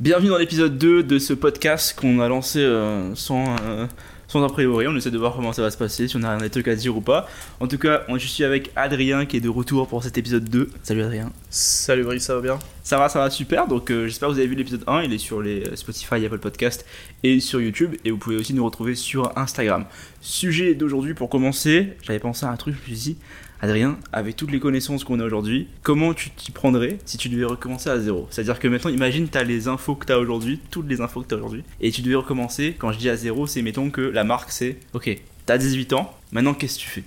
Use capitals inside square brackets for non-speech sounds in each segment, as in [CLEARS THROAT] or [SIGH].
Bienvenue dans l'épisode 2 de ce podcast qu'on a lancé euh, sans, euh, sans a priori. On essaie de voir comment ça va se passer, si on a un truc à dire ou pas. En tout cas, je suis avec Adrien qui est de retour pour cet épisode 2. Salut Adrien. Salut Brice, ça va bien? Ça va, ça va super. Donc euh, j'espère que vous avez vu l'épisode 1. Il est sur les Spotify, Apple Podcast et sur YouTube. Et vous pouvez aussi nous retrouver sur Instagram. Sujet d'aujourd'hui pour commencer, j'avais pensé à un truc, je me suis dit, Adrien, avec toutes les connaissances qu'on a aujourd'hui, comment tu t'y prendrais si tu devais recommencer à zéro? C'est-à-dire que maintenant, imagine, tu as les infos que tu as aujourd'hui, toutes les infos que tu as aujourd'hui, et tu devais recommencer. Quand je dis à zéro, c'est mettons que la marque, c'est Ok, tu as 18 ans, maintenant qu'est-ce que tu fais?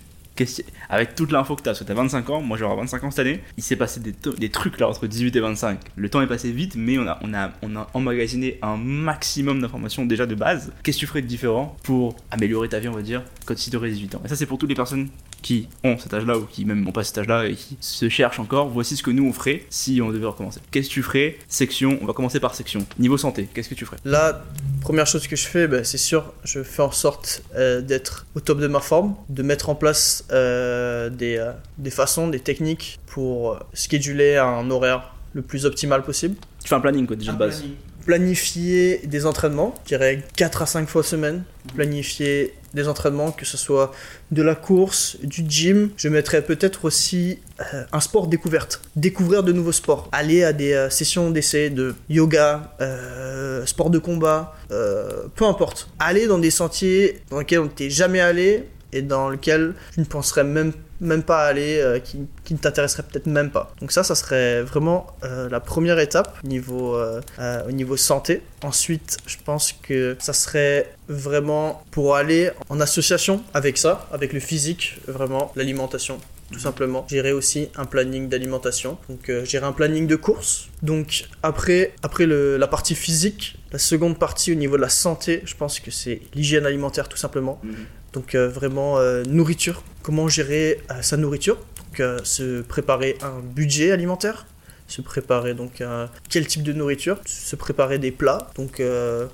Avec toute l'info que tu as, parce que tu as 25 ans, moi j'aurai 25 ans cette année, il s'est passé des, des, trucs là entre 18 et 25. Le temps est passé vite, mais on a, on a, on a emmagasiné un maximum d'informations déjà de base. Qu'est-ce que tu ferais de différent pour améliorer ta vie, on va dire, quand tu aurais 18 ans? Et ça, c'est pour toutes les personnes qui ont cet âge-là ou qui même n'ont pas cet âge-là et qui se cherchent encore. Voici ce que nous on ferait si on devait recommencer. Qu'est-ce que tu ferais? Section, on va commencer par section. Niveau santé, qu'est-ce que tu ferais? Là, première chose que je fais, ben, c'est sûr, je fais en sorte euh, d'être au top de ma forme, de mettre en place euh, des, euh, des, façons, des techniques pour scheduler un horaire le plus optimal possible. Tu fais un planning quoi déjà de base planifier des entraînements, je dirais 4 à 5 fois semaine, planifier des entraînements, que ce soit de la course, du gym. Je mettrais peut-être aussi euh, un sport découverte, découvrir de nouveaux sports, aller à des euh, sessions d'essai de yoga, euh, sport de combat, peu importe. Aller dans des sentiers dans lesquels on n'était jamais allé et dans lesquels je ne penserais même même pas aller, euh, qui, qui, ne t'intéresserait peut-être même pas. Donc ça, ça serait vraiment euh, la première étape niveau, euh, au niveau santé. Ensuite, je pense que ça serait vraiment pour aller en association avec ça, avec le physique, vraiment l'alimentation tout simplement. J'irai aussi un planning d'alimentation. Donc euh, j'irai un planning de course. Donc après, après le, la partie physique, la seconde partie au niveau de la santé, je pense que c'est l'hygiène alimentaire tout simplement. Mhm. Donc euh, vraiment euh, nourriture, comment gérer euh, sa nourriture, donc se préparer un budget alimentaire, se préparer donc quel type de nourriture, se préparer des plats, donc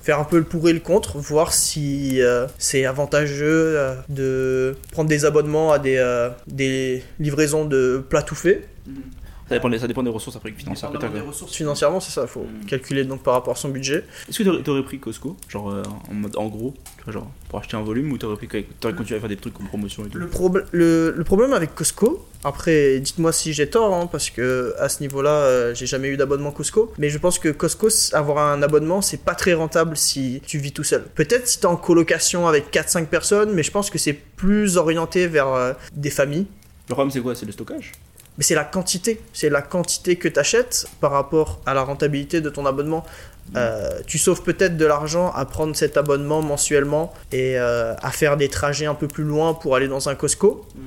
faire un peu le pour et le contre, voir si c'est avantageux de prendre des abonnements à des, des livraisons de plats tout faits. Ça dépend, des, ça dépend des ressources après financières. Ça des ressources financièrement, c'est ça. Il faut hmm. calculer donc par rapport à son budget. Est-ce que tu aurais pris Costco, genre euh, en mode en gros, tu vois, genre pour acheter un volume, ou tu aurais pris aurais continué à faire des trucs comme promotion et tout le, le, le, problème avec Costco, après, dites-moi si j'ai tort, hein, parce que à ce niveau-là, euh, j'ai jamais eu d'abonnement Costco. Mais je pense que Costco, avoir un abonnement, c'est pas très rentable si tu vis tout seul. Peut-être si tu es en colocation avec 4-5 personnes, mais je pense que c'est plus orienté vers euh, des familles. Le problème, c'est quoi? C'est le stockage? Mais c'est la quantité. C'est la quantité que tu achètes par rapport à la rentabilité de ton abonnement. Euh, tu sauves peut-être de l'argent à prendre cet abonnement mensuellement et euh, à faire des trajets un peu plus loin pour aller dans un Costco mhm.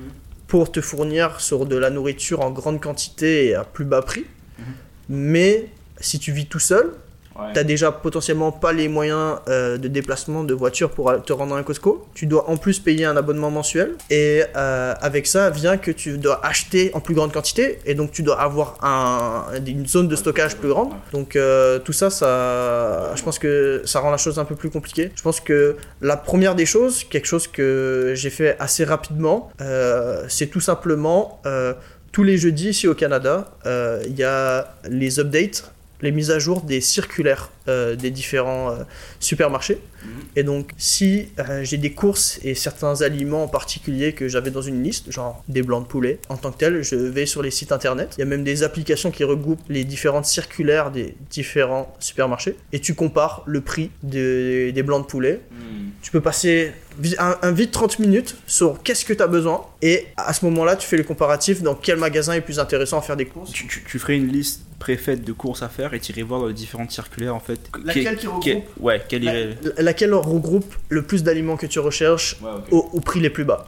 pour te fournir sur de la nourriture en grande quantité et à plus bas prix. Mhm. Mais si tu vis tout seul, tu T'as déjà potentiellement pas les moyens euh, de déplacement de voiture pour te rendre à un Costco. Tu dois en plus payer un abonnement mensuel. Et euh, avec ça vient que tu dois acheter en plus grande quantité. Et donc tu dois avoir un, une zone de stockage plus grande. Donc euh, tout ça, ça, je pense que ça rend la chose un peu plus compliquée. Je pense que la première des choses, quelque chose que j'ai fait assez rapidement, c'est tout simplement tous les jeudis ici au Canada, il y a les updates les mises à jour des circulaires euh, des différents euh, supermarchés. Mhm. Et donc, si euh, j'ai des courses et certains aliments en particulier que j'avais dans une liste, genre des blancs de poulet, en tant que tel, je vais sur les sites internet. Il y a même des applications qui regroupent les différentes circulaires des différents supermarchés et tu compares le prix des blancs de poulet. Mhm. Tu peux passer un, vite 30 minutes sur qu'est-ce que tu as besoin et à ce moment-là, tu fais le comparatif dans quel magasin est plus intéressant à faire des courses. Tu, tu, ferais une liste préfaite de courses à faire et tu irais voir dans les différentes circulaires en fait. Laquelle qui regroupe Ouais, quelle. Laquelle regroupe le plus d'aliments que tu recherches au, prix les plus bas.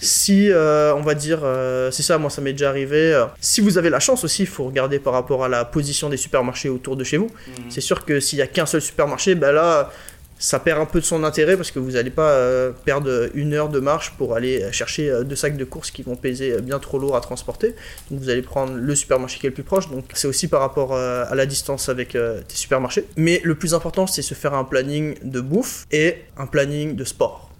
si euh, on va dire, euh, c'est ça, moi ça m'est déjà arrivé. Euh, si vous avez la chance aussi, il faut regarder par rapport à la position des supermarchés autour de chez vous. Mhm. C'est sûr que s'il y a qu'un seul supermarché, ben là, ça perd un peu de son intérêt parce que vous n'allez pas euh, perdre une heure de marche pour aller chercher euh, deux sacs de courses qui vont peser euh, bien trop lourd à transporter. Donc vous allez prendre le supermarché qui est le plus proche. Donc c'est aussi par rapport à la distance avec tes supermarchés. Mais le plus important, c'est se faire un planning de bouffe et un planning de sport.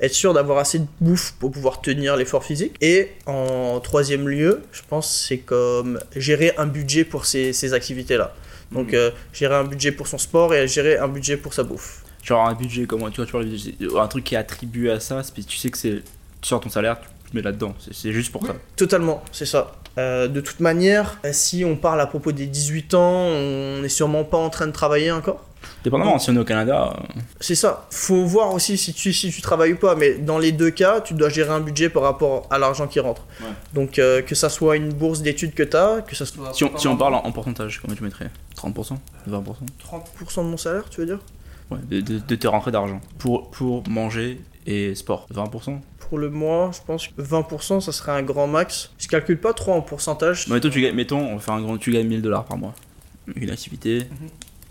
Être sûr d'avoir assez de bouffe pour pouvoir tenir l'effort physique. Et en troisième lieu, je pense, c'est comme gérer un budget pour ces, ces activités-là. Donc euh, gérer un budget pour son sport et gérer un budget pour sa bouffe. Genre un budget, comment tu vois, tu vois, budget, un truc qui est attribué à ça, tu sais que c'est. Tu sors ton salaire, tu le mets là-dedans. C'est- C'est juste pour ça. Totalement, c'est ça. Euh, de toute manière, euh, si on parle à propos des 18 ans, on n'est sûrement pas en train de travailler encore. Dépendamment, si on est au Canada, euh, C'est ça. Faut voir aussi si tu, si tu travailles ou pas, mais dans les deux cas, tu dois gérer un budget par rapport à l'argent qui rentre. Ouais. Donc, euh, que ça soit une bourse d'études que tu as, que ça soit. si, on, si on parle en, en pourcentage, comment tu mettrais? 30% 20% 30% de mon salaire, tu veux dire? Ouais, de, de- de tes rentrées d'argent. Pour, pour manger et sport, 20% Pour le mois, je pense que 20%, ça serait un grand max. Je calcule pas trop en pourcentage. Bon, mettons, tu gagnes, mettons, on va faire un grand, tu gagnes 1000 dollars par mois. Une activité,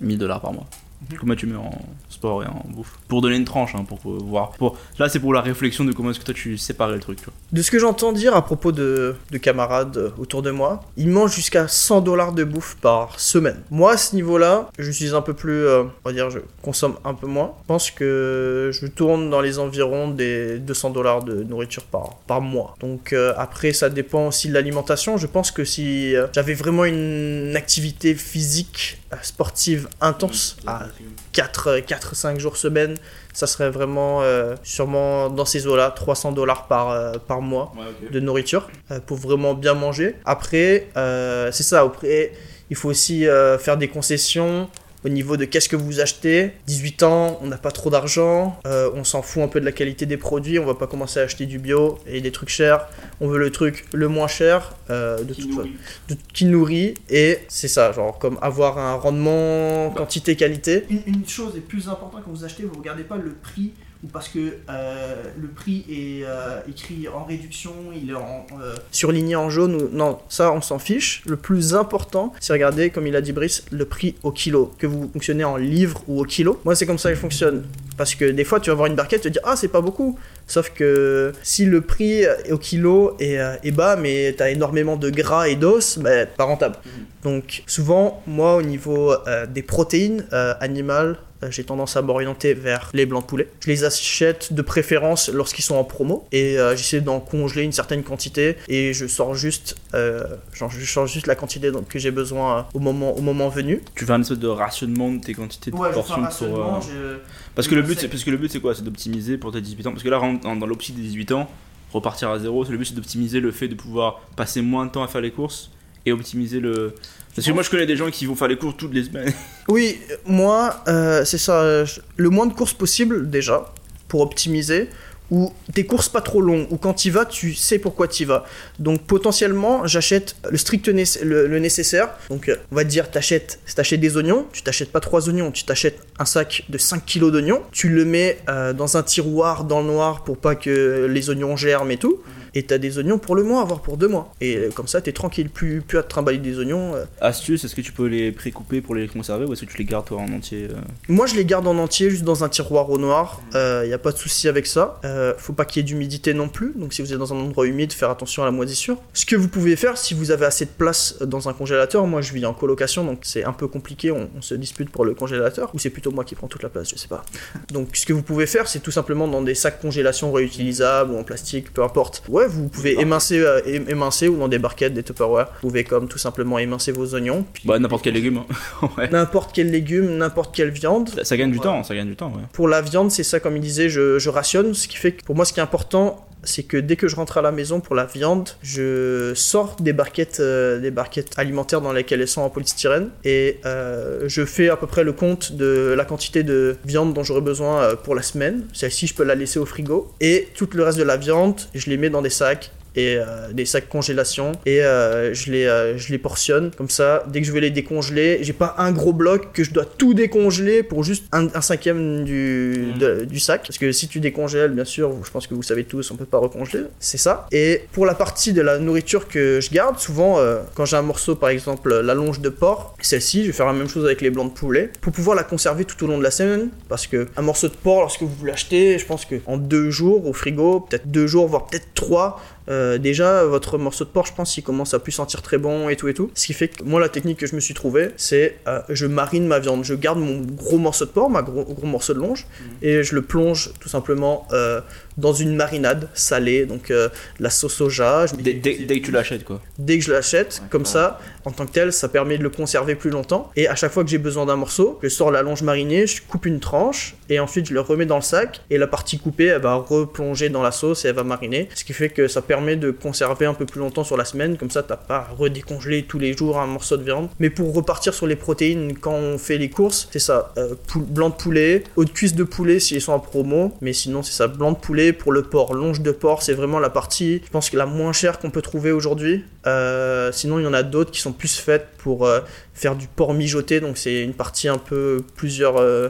1000 dollars par mois. Mhm. Combien tu mets en sport et en bouffe Pour donner une tranche, hein, pour voir. Pour, là, c'est pour la réflexion de comment est-ce que toi tu séparais le truc. Tu vois. De ce que j'entends dire à propos de, de camarades euh, autour de moi, ils mangent jusqu'à 100 dollars de bouffe par semaine. Moi, à ce niveau-là, je suis un peu plus, euh, on va dire, je consomme un peu moins. Je pense que je tourne dans les environs des 200 dollars de nourriture par, par mois. Donc euh, après, ça dépend aussi de l'alimentation. Je pense que si euh, j'avais vraiment une activité physique, sportive intense, à 4-5 jours semaine, ça serait vraiment euh, sûrement dans ces eaux-là, 300 dollars par, euh, par mois de nourriture euh, pour vraiment bien manger. Après, c'est ça, après, il faut aussi faire des concessions au niveau de qu'est-ce que vous achetez. 18 ans, on n'a pas trop d'argent, euh, on s'en fout un peu de la qualité des produits, on va pas commencer à acheter du bio et des trucs chers. On veut le truc le moins cher, euh, de toute façon de- qui nourrit et c'est ça genre comme avoir un rendement quantité qualité. une, une chose est plus importante quand vous achetez vous regardez pas le prix ou parce que euh, le prix est euh, écrit en réduction il est en, euh, surligné en jaune ou non ça on s'en fiche. Le plus important c'est regarder comme il a dit Brice le prix au kilo. Que vous fonctionnez en livre ou au kilo. Moi c'est comme ça que fonctionne. Parce que des fois tu vas voir une barquette tu te dis ah c'est pas beaucoup. Sauf que si le prix au kilo est, est bas, mais t'as énormément de gras et d'os, bah, pas rentable. Donc souvent, moi, au niveau des protéines animales, j'ai tendance à m'orienter vers les blancs de poulet. Je les achète de préférence lorsqu'ils sont en promo et euh, j'essaie d'en congeler une certaine quantité et je sors juste, euh, genre, je change juste la quantité donc, que j'ai besoin euh, au moment, au moment venu. Tu fais un espèce de rationnement de tes quantités de portions pour. euh, Parce que le but, c'est parce que le but c'est quoi? C'est d'optimiser pour tes 18 ans. Parce que là, dans, l'optique des 18 ans, repartir à zéro, c'est le but c'est d'optimiser le fait de pouvoir passer moins de temps à faire les courses et optimiser le. Parce que moi je connais des gens qui vont faire les courses toutes les semaines. [LAUGHS] Oui, moi, euh, c'est ça. Le moins de courses possible, déjà, pour optimiser. Ou des courses pas trop longues, ou quand tu vas, tu sais pourquoi tu vas. Donc potentiellement, j'achète le strict le, le nécessaire. Donc on va te dire, t'achètes, des oignons, tu t'achètes pas trois oignons, tu t'achètes un sac de 5 kilos d'oignons, tu le mets euh, dans un tiroir dans le noir pour pas que les oignons germent et tout. Et t'as des oignons pour le mois, voire pour deux mois. Et euh, comme ça, t'es tranquille, plus, plus à te trimballer des oignons. euh, Astuce, est-ce que tu peux les pré-couper pour les conserver ou est-ce que tu les gardes toi en entier euh? Moi, je les garde en entier, juste dans un tiroir au noir. Il n'y a pas de souci avec ça. Faut pas qu'il y ait d'humidité non plus. Donc, si vous êtes dans un endroit humide, faire attention à la moisissure. Ce que vous pouvez faire, si vous avez assez de place dans un congélateur, moi je vis en colocation, donc c'est un peu compliqué. On, on se dispute pour le congélateur, ou c'est plutôt moi qui prends toute la place, je sais pas. Donc, ce que vous pouvez faire, c'est tout simplement dans des sacs congélation réutilisables ou en plastique, peu importe. Ouais, vous pouvez émincer, euh, émincer ou dans des barquettes, des Tupperware. Vous pouvez comme tout simplement émincer vos oignons. puis Bah n'importe quel légume. hein. [LAUGHS] ouais. N'importe quel légume, n'importe quelle viande. Ça, ça gagne du temps, ça gagne du temps, ouais. Pour la viande, c'est ça, comme il disait, je, je rationne. Ce qui fait que pour moi, ce qui est important, c'est que dès que je rentre à la maison pour la viande, je sors des barquettes, euh, des barquettes alimentaires dans lesquelles elles sont en polystyrène et euh, je fais à peu près le compte de la quantité de viande dont j'aurai besoin euh, pour la semaine. Celle-ci, je peux la laisser au frigo et tout le reste de la viande, je les mets dans des sacs et euh, des sacs congélation et euh, je, les, euh, je les portionne comme ça. Dès que je vais les décongeler j'ai pas un gros bloc que je dois tout décongeler pour juste un, un cinquième du, Mm. de- du sac. Parce que si tu décongèles bien sûr je pense que vous savez tous on peut pas recongeler. C'est ça. Et pour la partie de la nourriture que je garde souvent euh, quand j'ai un morceau par exemple la longe de porc celle-ci je vais faire la même chose avec les blancs de poulet. Pour pouvoir la conserver tout au long de la semaine parce que un morceau de porc lorsque vous l'achetez je pense que en deux jours au frigo peut-être deux jours voire peut-être trois euh, déjà, votre morceau de porc, je pense, il commence à plus sentir très bon et tout et tout. Ce qui fait que moi, la technique que je me suis trouvé, c'est euh, je marine ma viande. Je garde mon gros morceau de porc, ma gros, gros morceau de longe, et je le plonge tout simplement euh, dans une marinade salée, donc euh, la sauce soja. Je mets Dès, dès- dès que tu l'achètes, quoi. dès que je l'achète, Ouais, comme ouais. ça, en tant que tel, ça permet de le conserver plus longtemps. Et à chaque fois que j'ai besoin d'un morceau, je sors la longe marinée, je coupe une tranche, et ensuite je le remets dans le sac. Et la partie coupée, elle va replonger dans la sauce et elle va mariner. Ce qui fait que ça permet de conserver un peu plus longtemps sur la semaine. Comme ça, t'as pas à redécongeler tous les jours un morceau de viande. Mais pour repartir sur les protéines, quand on fait les courses, c'est ça. euh, blanc de poulet, haut de cuisse de poulet s'ils sont en promo. Mais sinon, c'est ça. Blanc de poulet pour le porc. Longe de porc, c'est vraiment la partie, je pense, que la moins chère qu'on peut trouver aujourd'hui. Euh, sinon, il y en a d'autres qui sont plus faites pour euh, faire du porc mijoté. Donc, c'est une partie un peu plusieurs euh,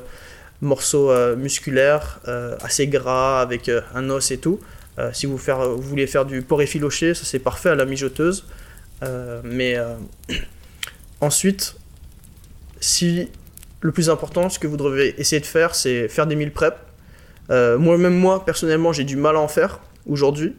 morceaux musculaires, assez gras, avec un os et tout. Si vous, voulez faire du porc effiloché, ça c'est parfait à la mijoteuse. Mais [CLEARS THROAT] ensuite, si le plus important, ce que vous devez essayer de faire, c'est faire des meal prep. Euh, Moi-même, moi, personnellement, j'ai du mal à en faire aujourd'hui.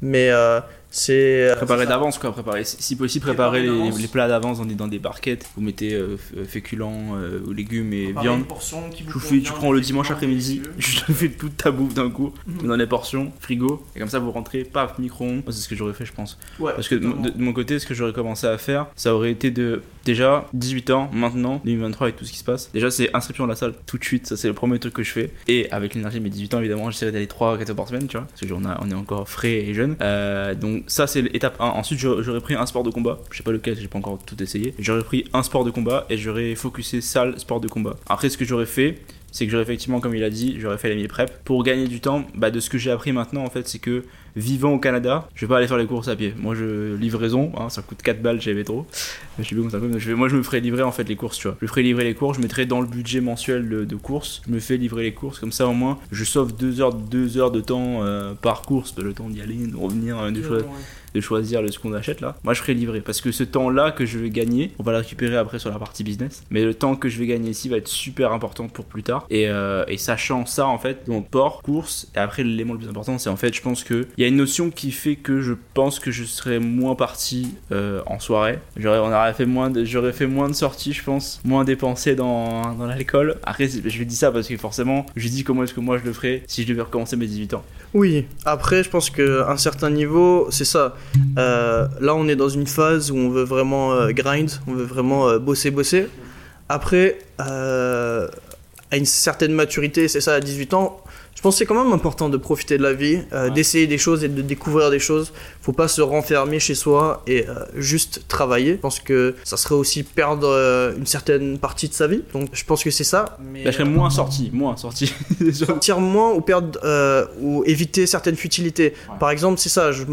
Mais euh, c'est. euh, Préparer c'est ça. d'avance, quoi. Préparer, si possible, Préparer préparer les, plats d'avance dans des, dans des barquettes. Vous mettez euh, f- féculents, euh, ou légumes et Préparer viande. une portion qui vous Tu, fais, tu convient, prends le dimanche après-midi, [LAUGHS] je te fais toute ta bouffe d'un coup, Mhm. dans les portions, frigo, et comme ça vous rentrez, paf, micro-ondes. C'est ce que j'aurais fait, je pense. Ouais, Parce que de, mon côté, ce que j'aurais commencé à faire, ça aurait été de déjà 18 ans, maintenant, 2023 avec tout ce qui se passe. Déjà, c'est inscription à la salle tout de suite, ça c'est le premier truc que je fais. Et avec l'énergie de mes 18 ans, évidemment, j'essaierai d'aller 3 4 fois par semaine, tu vois, parce a- on est encore frais et jeune. Euh, donc, ça c'est l'étape 1. Ensuite, j'aurais pris un sport de combat, je sais pas lequel, j'ai pas encore tout essayé. J'aurais pris un sport de combat et j'aurais focusé salle, sport de combat. Après, ce que j'aurais fait, c'est que j'aurais effectivement, comme il a dit, j'aurais fait les meal prep. Pour gagner du temps, bah, de ce que j'ai appris maintenant, en fait, c'est que vivant au Canada, je vais pas aller faire les courses à pied. Moi, je livraison, hein, ça coûte 4 balles chez Métro. Je sais plus comment ça moi, je me ferai livrer en fait les courses, tu vois. Je me ferai livrer les courses, je mettrai dans le budget mensuel de, de courses, je me fais livrer les courses, comme ça au moins, je sauve 2 heures, deux heures de temps euh, par course, le temps d'y aller, de revenir, euh, de, choi- de choisir le, ce qu'on achète là. Moi, je ferai livrer parce que ce temps-là que je vais gagner, on va le récupérer après sur la partie business. Mais le temps que je vais gagner ici va être super important pour plus tard. Et, euh, et sachant ça, en fait, donc port, course, et après l'élément le plus important, c'est en fait, je pense que il y a une notion qui fait que je pense que je serais moins parti en soirée. J'aurais, on aurait fait moins, de, j'aurais fait moins de sorties, je pense, moins dépensé dans, dans l'alcool. Après, je lui dis ça parce que forcément, je dis comment est-ce que moi je le ferais si je devais recommencer mes 18 ans. Oui, après, je pense qu'à un certain niveau, c'est ça. Euh, là, on est dans une phase où on veut vraiment euh, grind, on veut vraiment euh, bosser, bosser. Après, à une certaine maturité, c'est ça, à 18 ans, je pense que c'est quand même important de profiter de la vie, euh, Ouais. d'essayer des choses et de découvrir des choses. Faut pas se renfermer chez soi et euh, juste travailler. Je pense que ça serait aussi perdre euh, une certaine partie de sa vie. Donc, je pense que c'est ça. Mais, Là, je serais moins sorti, moins sorti. [LAUGHS] sortir moins ou perdre ou éviter certaines futilités. Ouais. Par exemple, c'est ça. je-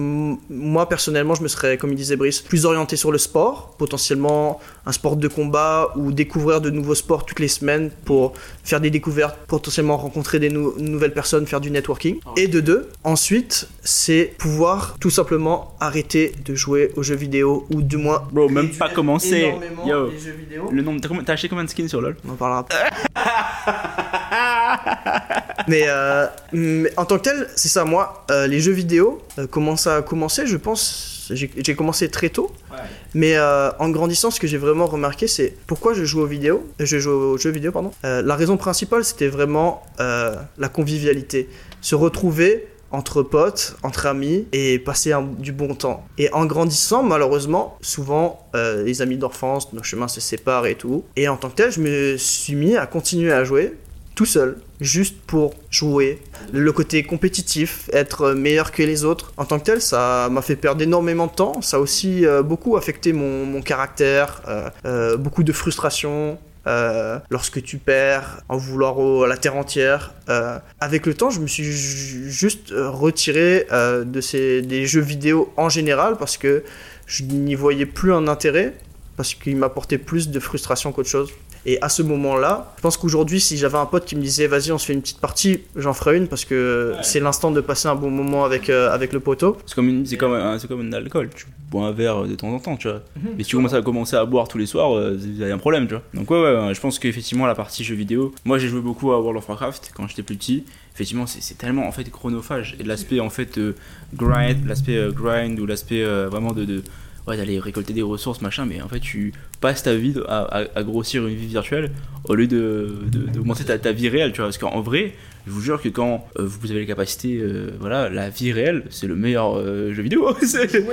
moi personnellement, je me serais, comme il disait Brice, plus orienté sur le sport, potentiellement un sport de combat ou découvrir de nouveaux sports toutes les semaines pour faire des découvertes, potentiellement rencontrer des nou- nouvelles personnes, faire du networking. Ouais. Et de deux, ensuite, c'est pouvoir tout simplement arrêter de jouer aux jeux vidéo ou du moins Bro, même pas Yo. les jeux vidéo. Le nombre, t'as acheté combien de skins sur LoL? On en parlera. [LAUGHS] mais, euh, mais en tant que tel, c'est ça, moi, euh, les jeux vidéo, comment ça a commencé, je pense, j'ai commencé très tôt. Mais euh, en grandissant, ce que j'ai vraiment remarqué, c'est pourquoi je joue aux vidéos, je joue aux jeux vidéo, pardon. La raison principale, c'était vraiment la convivialité, se retrouver entre potes, entre amis et passer un- du bon temps. Et en grandissant, malheureusement, souvent euh, les amis d'enfance, nos chemins se séparent et tout. Et en tant que tel, je me suis mis à continuer à jouer tout seul, juste pour jouer. Le côté compétitif, être meilleur que les autres, en tant que tel, ça m'a fait perdre énormément de temps. Ça a aussi euh, beaucoup affecté mon, caractère, euh, euh, beaucoup de frustration. lorsque tu perds en vouloir à la terre entière. Avec le temps, je me suis ju- juste retiré de ces, des jeux vidéo en général parce que je n'y voyais plus un intérêt, parce qu'il m'apportait plus de frustration qu'autre chose. Et à ce moment-là, je pense qu'aujourd'hui, si j'avais un pote qui me disait vas-y, on se fait une petite partie, j'en ferais une parce que Ouais. c'est l'instant de passer un bon moment avec, euh, avec le poteau. C'est comme, une- c'est comme, un, c'est comme un alcool. Tu bois un verre de temps en temps, tu vois. Mais si tu commences à commencer à boire tous les soirs, euh, il y a un problème, tu vois. Donc, ouais, ouais, ouais, je pense qu'effectivement, la partie jeux vidéo. Moi, j'ai joué beaucoup à World of Warcraft quand j'étais plus petit. Effectivement, c'est c'est tellement en fait chronophage. Et l'aspect en fait euh, grind, l'aspect euh, grind ou l'aspect euh, vraiment de. de ouais, d'aller récolter des ressources, machin, mais en fait, tu passes ta vie à, grossir une vie virtuelle au lieu de, de- d'augmenter ta, ta vie réelle, tu vois. Parce qu'en vrai, je vous jure que quand euh, vous avez les capacités, euh, voilà, la vie réelle, c'est le meilleur euh, jeu vidéo. [LAUGHS] C'est-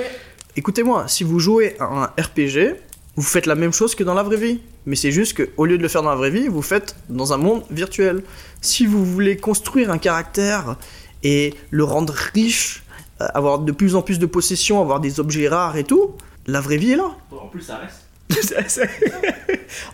Écoutez-moi, si vous jouez à un RPG, vous faites la même chose que dans la vraie vie. Mais c'est juste que au lieu de le faire dans la vraie vie, vous faites dans un monde virtuel. Si vous voulez construire un caractère et le rendre riche, avoir de plus en plus de possessions, avoir des objets rares et tout, la vraie vie est là. En plus, ça reste. [LAUGHS]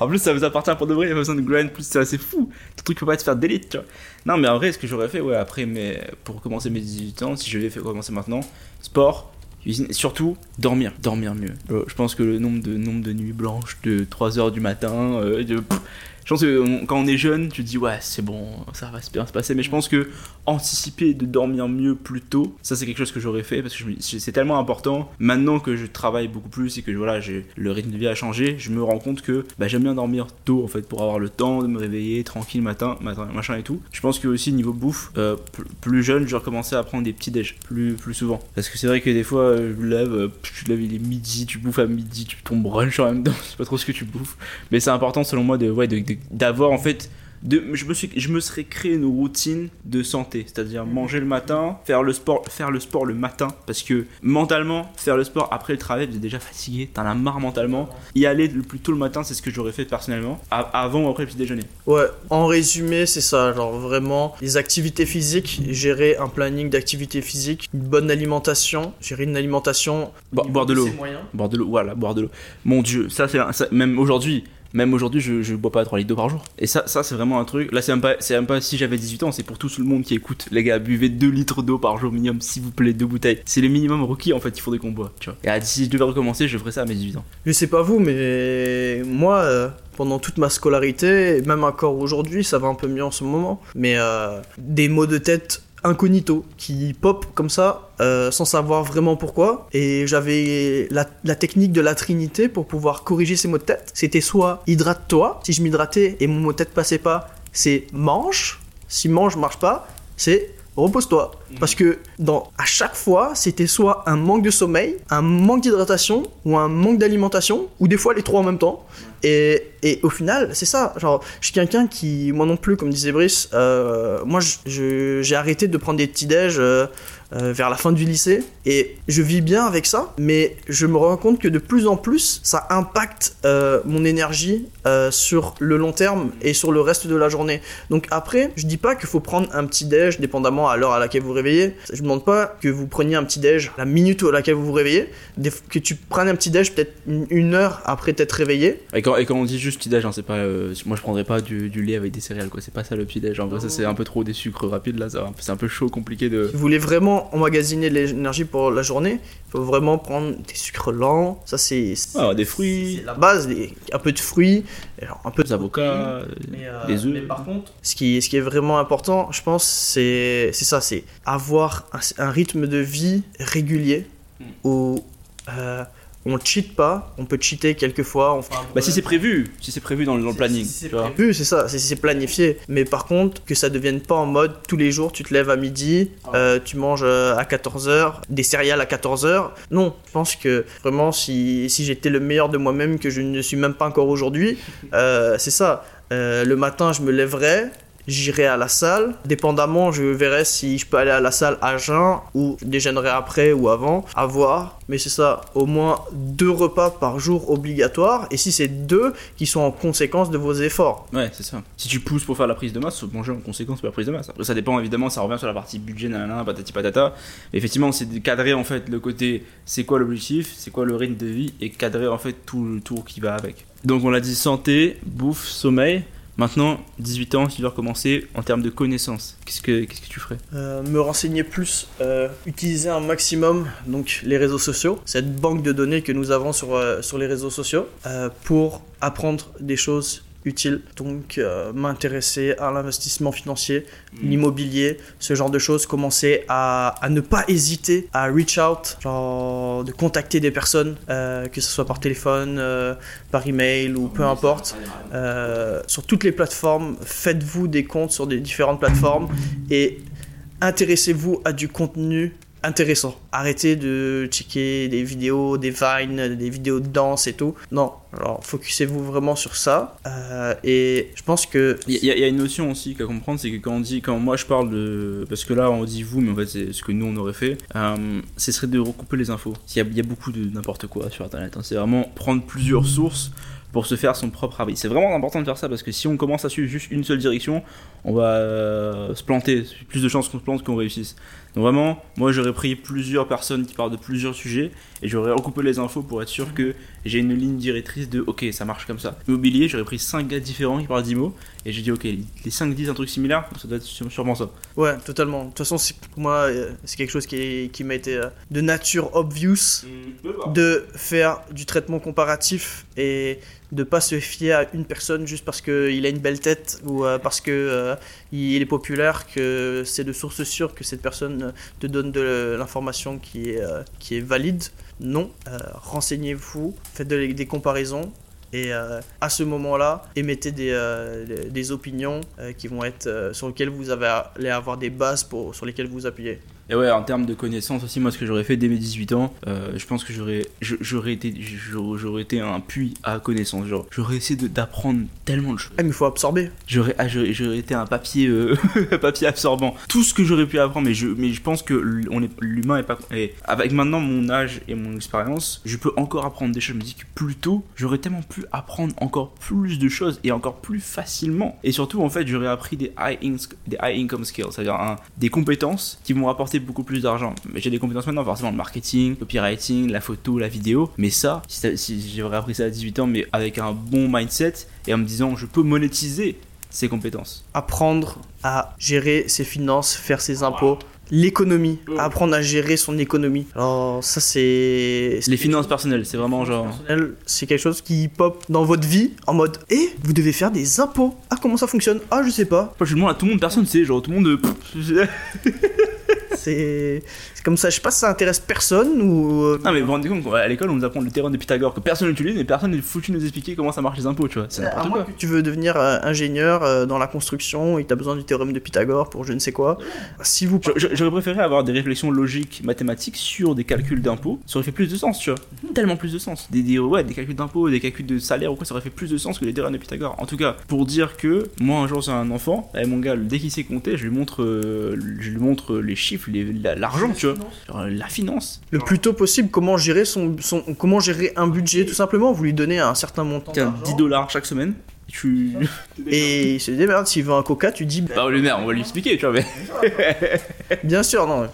En plus, ça vous appartient pour de vrai, il y a pas besoin de grind, plus c'est fou. Ton truc peut pas te faire d'élite, tu vois. Non, mais en vrai, ce que j'aurais fait, ouais, après, mais pour commencer mes 18 ans, si je devais faire commencer maintenant, sport, cuisine, et surtout dormir, dormir mieux. Euh, Je pense que le nombre de, nombre de nuits blanches de 3 heures du matin, euh, de- pff, je pense que on- quand on est jeune, tu te dis ouais, c'est bon, ça va bien se passer, mais je pense que anticiper de dormir mieux plus tôt, ça c'est quelque chose que j'aurais fait parce que c'est tellement important. Maintenant que je travaille beaucoup plus et que voilà, le rythme de vie a changé, je me rends compte que bah, j'aime bien dormir tôt en fait pour avoir le temps de me réveiller tranquille matin, machin et tout. Je pense que aussi niveau bouffe, euh, pl- plus jeune, je recommençais à prendre des petits déj plus plus souvent parce que c'est vrai que des fois euh, je me lève, euh, tu lèves il est midi, tu bouffes à midi, tu tombes brunch en même temps, [LAUGHS] sais pas trop ce que tu bouffes, mais c'est important selon moi de ouais de- d'avoir en fait de, je, me suis, je me serais créé une routine de santé, c'est-à-dire manger le matin, faire le sport, faire le sport le matin, parce que mentalement, faire le sport après le travail, vous êtes déjà fatigué, t'en as marre mentalement. Y aller le plus tôt le matin, c'est ce que j'aurais fait personnellement, avant ou après le petit déjeuner. Ouais, en résumé, c'est ça. Genre vraiment, les activités physiques, gérer un planning d'activités physiques, une bonne alimentation, gérer une alimentation. Bo- boire de l'eau. Boire de l'eau, voilà, boire de l'eau. Mon dieu, ça c'est même aujourd'hui. Même aujourd'hui, je, je bois pas 3 litres d'eau par jour. Et ça, ça c'est vraiment un truc. Là, c'est même, pas, c'est même pas si j'avais 18 ans, c'est pour tout le monde qui écoute. Les gars, buvez 2 litres d'eau par jour minimum, s'il vous plaît, deux bouteilles. C'est le minimum requis en fait, il faudrait qu'on boit. Tu vois. Et si je devais recommencer, je ferais ça à mes 18 ans. Je sais pas vous, mais moi, euh, pendant toute ma scolarité, et même encore aujourd'hui, ça va un peu mieux en ce moment, mais euh, des mots de tête incognito qui pop comme ça euh, sans savoir vraiment pourquoi. Et j'avais la, la technique de la trinité pour pouvoir corriger ces mots de tête. C'était soit hydrate-toi si je m'hydratais et mon mot de tête passait pas c'est mange si mange marche pas c'est repose-toi. Parce que dans à chaque fois c'était soit un manque de sommeil un manque d'hydratation ou un manque d'alimentation ou des fois les trois en même temps. Et, et au final, c'est ça. Genre, je suis quelqu'un qui, moi non plus, comme disait Brice, euh, moi j'ai arrêté de prendre des petits déj euh, euh, vers la fin du lycée et je vis bien avec ça, mais je me rends compte que de plus en plus, ça impacte euh, mon énergie euh, sur le long terme et sur le reste de la journée. Donc après, je dis pas qu'il faut prendre un petit déj dépendamment à l'heure à laquelle vous vous réveillez. Je demande pas que vous preniez un petit déj la minute à laquelle vous vous réveillez, que tu prennes un petit déj peut-être une, heure après t'être réveillé. Et quand, et quand on dit juste petit déj, hein, c'est pas. moi je prendrais pas du, du lait avec des céréales, quoi. C'est pas ça le petit déj. En vrai, ça c'est un peu trop des sucres rapides là. C'est un peu chaud, compliqué de. Si vous voulez vraiment emmagasiner de l'énergie pour la journée, il faut vraiment prendre des sucres lents. Ça, c'est Ah, des fruits. c'est la base. un peu de fruits, un peu Des avocats, euh, Mais, euh, des œufs. mais par contre, ce qui, ce qui est vraiment important, je pense, c'est c'est ça, c'est avoir un, un rythme de vie régulier Mm. où euh, on cheat pas, on peut cheater. On fait un Bah si c'est prévu, si c'est prévu dans, le- dans le planning. si c'est prévu, c'est ça, c'est c'est planifié. Mais par contre, que ça devienne pas en mode tous les jours, tu te lèves à midi, euh, tu manges euh, à 14h, des céréales à 14h. Non, je pense que vraiment, si, si j'étais le meilleur de moi-même, que je ne suis même pas encore aujourd'hui, euh, c'est ça. Euh, le matin, je me lèverais. J'irai à la salle, dépendamment, je verrai si je peux aller à la salle à jeun ou je déjeunerai après ou avant, à voir. Mais c'est ça, au moins deux repas par jour obligatoires. Et si c'est deux qui sont en conséquence de vos efforts. Ouais, c'est ça. Si tu pousses pour faire la prise de masse, manger en conséquence pour la prise de masse. Après, ça dépend évidemment, ça revient sur la partie budget, nanana, patati patata. Mais effectivement, c'est de cadrer en fait le côté c'est quoi l'objectif, c'est quoi le rythme de vie et cadrer en fait tout le tour qui va avec. Donc on l'a dit santé, bouffe, sommeil. Maintenant, 18 ans, tu dois recommencer en termes de connaissances. Qu'est-ce que, qu'est-ce que tu ferais Euh, me renseigner plus, euh, utiliser un maximum donc les réseaux sociaux, cette banque de données que nous avons sur, euh, sur les réseaux sociaux, pour apprendre des choses utiles. Donc euh, m'intéresser à l'investissement financier, l'immobilier, ce genre de choses, commencer à, à ne pas hésiter à reach out, genre de contacter des personnes, euh, que ce soit par téléphone, euh, par email ou peu importe. Euh, sur toutes les plateformes, faites-vous des comptes sur des différentes plateformes et intéressez-vous à du contenu intéressant. Arrêtez de checker des vidéos, des vines, des vidéos de danse et tout. Non, alors focussez-vous vraiment sur ça. Euh, et je pense que Il y, a- une notion aussi qu'à comprendre, c'est que quand on dit, quand moi je parle de, parce que là on dit vous, mais en fait c'est ce que nous on aurait fait, euh, ce serait de recouper les infos. Il y a, il y a beaucoup de n'importe quoi sur internet. hein. C'est vraiment prendre plusieurs sources pour se faire son propre avis. C'est vraiment important de faire ça parce que si on commence à suivre juste une seule direction, on va euh, se planter. Plus de chances qu'on se plante qu'on réussisse. Donc vraiment, moi j'aurais pris plusieurs personnes qui parlent de plusieurs sujets et j'aurais recoupé les infos pour être sûr que j'ai une ligne directrice de ok ça marche comme ça. Immobilier, j'aurais pris 5 gars différents qui parlent d'IMO et j'ai dit ok les 5 disent un truc similaire, ça doit être sû- sûrement ça. Ouais, totalement. De toute façon, pour moi, euh, c'est quelque chose qui, qui m'a été euh, de nature obvious de faire du traitement comparatif et de pas se fier à une personne juste parce qu'il a une belle tête ou euh, parce que euh, il est populaire, que c'est de source sûre que cette personne euh, te donne de l'information qui est, qui est valide. Non, renseignez-vous, faites de- des comparaisons. Et à ce moment-là, émettez des, des- opinions qui vont être sur lesquelles vous avez allez avoir des bases pour, sur lesquelles vous appuyez. Et ouais, en termes de connaissances aussi, moi ce que j'aurais fait dès mes 18 ans, euh, je pense que j'aurais été, j'aurais été un puits à connaissances. Genre, j'aurais essayé d'apprendre tellement de choses. Ah, mais il faut absorber. J'aurais ah, j'aurais été un papier euh, [LAUGHS] papier absorbant. Tout ce que j'aurais pu apprendre, mais je, mais je pense que l- on est- l'humain est pas. et avec maintenant mon âge et mon expérience, je peux encore apprendre des choses. Je me dis que plus tôt, j'aurais tellement pu apprendre encore plus de choses et encore plus facilement. Et surtout, en fait, j'aurais appris des high, des high income skills, c'est-à-dire un- des compétences qui vont rapporter beaucoup plus d'argent. Mais j'ai des compétences maintenant, forcément le marketing, le copywriting, la photo, la vidéo. Mais ça, si, si j'aurais appris ça à 18 ans, mais avec un bon mindset et en me disant je peux monétiser ces compétences. Apprendre à gérer ses finances, faire ses impôts, l'économie, apprendre à gérer son économie. Alors ça c'est Les finances personnelles, c'est vraiment genre. c'est quelque chose qui pop dans votre vie en mode et vous devez faire des impôts. Ah comment ça fonctionne? Ah je sais pas. Moi, je demande à tout le monde, personne sait, genre tout le monde. [LAUGHS] C'est c'est comme ça. Je sais pas si ça intéresse personne ou. euh, Non, mais vous vous rendez compte qu'à l'école, on nous apprend le théorème de Pythagore que personne n'utilise, mais personne n'est foutu de nous expliquer comment ça marche les impôts, tu vois. C'est à n'importe quoi. que tu veux devenir euh, ingénieur euh, dans la construction et tu as besoin du théorème de Pythagore pour je ne sais quoi. Si vous J'aurais préféré avoir des réflexions logiques, mathématiques sur des calculs d'impôts. Ça aurait fait plus de sens, tu vois. Tellement plus de sens. Des, des- ouais, des calculs d'impôts, des calculs de salaire ou quoi, ça aurait fait plus de sens que les théorèmes de Pythagore. En tout cas, pour dire que moi, un jour, c'est un enfant, et mon gars, dès qu'il sait compter, je lui montre, euh, je lui montre les chiffres, l'argent, tu vois. Genre, euh, la finance. le plus tôt possible comment gérer son, son comment gérer un budget tout simplement? Vous lui donnez un certain montant Tiens, d'argent 10 dollars chaque semaine. Tu. et il se démerde s'il veut un coca tu dis Bah, le maire, on va lui expliquer, tu vois, mais. [LAUGHS] bien sûr non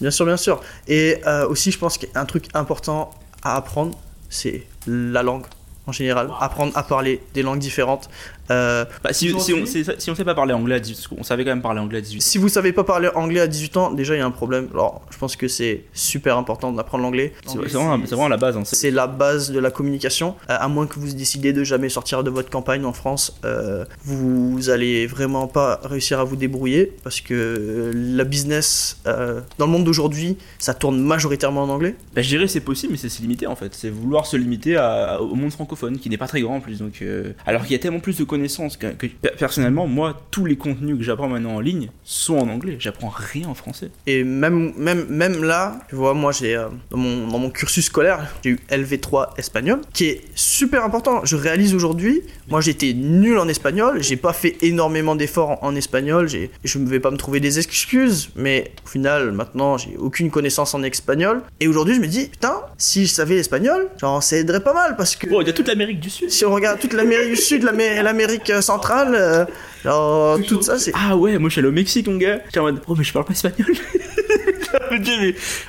bien sûr bien sûr et euh, aussi je pense qu'un truc important à apprendre c'est la langue en général apprendre à parler des langues différentes Euh, Bah, si, si, on, si on sait pas parler anglais à 18 on savait quand même parler anglais à 18 si vous savez pas parler anglais à 18 ans déjà il y a un problème alors je pense que c'est super important d'apprendre l'anglais C'est vraiment, la base. Hein. C'est- C'est la base de la communication. Euh, à moins que vous décidez de jamais sortir de votre campagne en France, euh, vous allez vraiment pas réussir à vous débrouiller parce que la business dans le monde d'aujourd'hui, ça tourne majoritairement en anglais. Bah, je dirais c'est possible, mais c'est se limiter en fait. C'est vouloir se limiter à- au monde francophone, qui n'est pas très grand en plus. Donc, alors qu'il y a tellement plus de connaissances que, que- per- personnellement, moi, tous les contenus que j'apprends maintenant en ligne sont en anglais. J'apprends rien en français. Et même, même, même là, tu vois, moi j'ai euh, dans, mon, dans mon cursus scolaire, j'ai eu LV3 espagnol, qui est super important. Je réalise aujourd'hui, moi j'étais nul en espagnol, j'ai pas fait énormément d'efforts en, en espagnol, j'ai- je ne vais pas me trouver des excuses, mais au final, maintenant j'ai aucune connaissance en espagnol. Et aujourd'hui, je me dis, putain, si je savais l'espagnol, genre ça aiderait pas mal parce que. Oh, il y a toute l'Amérique du Sud. Si on regarde toute l'Amérique du Sud, l'Amé- l'Amérique centrale, euh, genre, tout ça, c'est. Ah ouais, moi je suis allé au Mexique, mon gars. J'étais en mode, oh, mais je parle pas espagnol. [LAUGHS]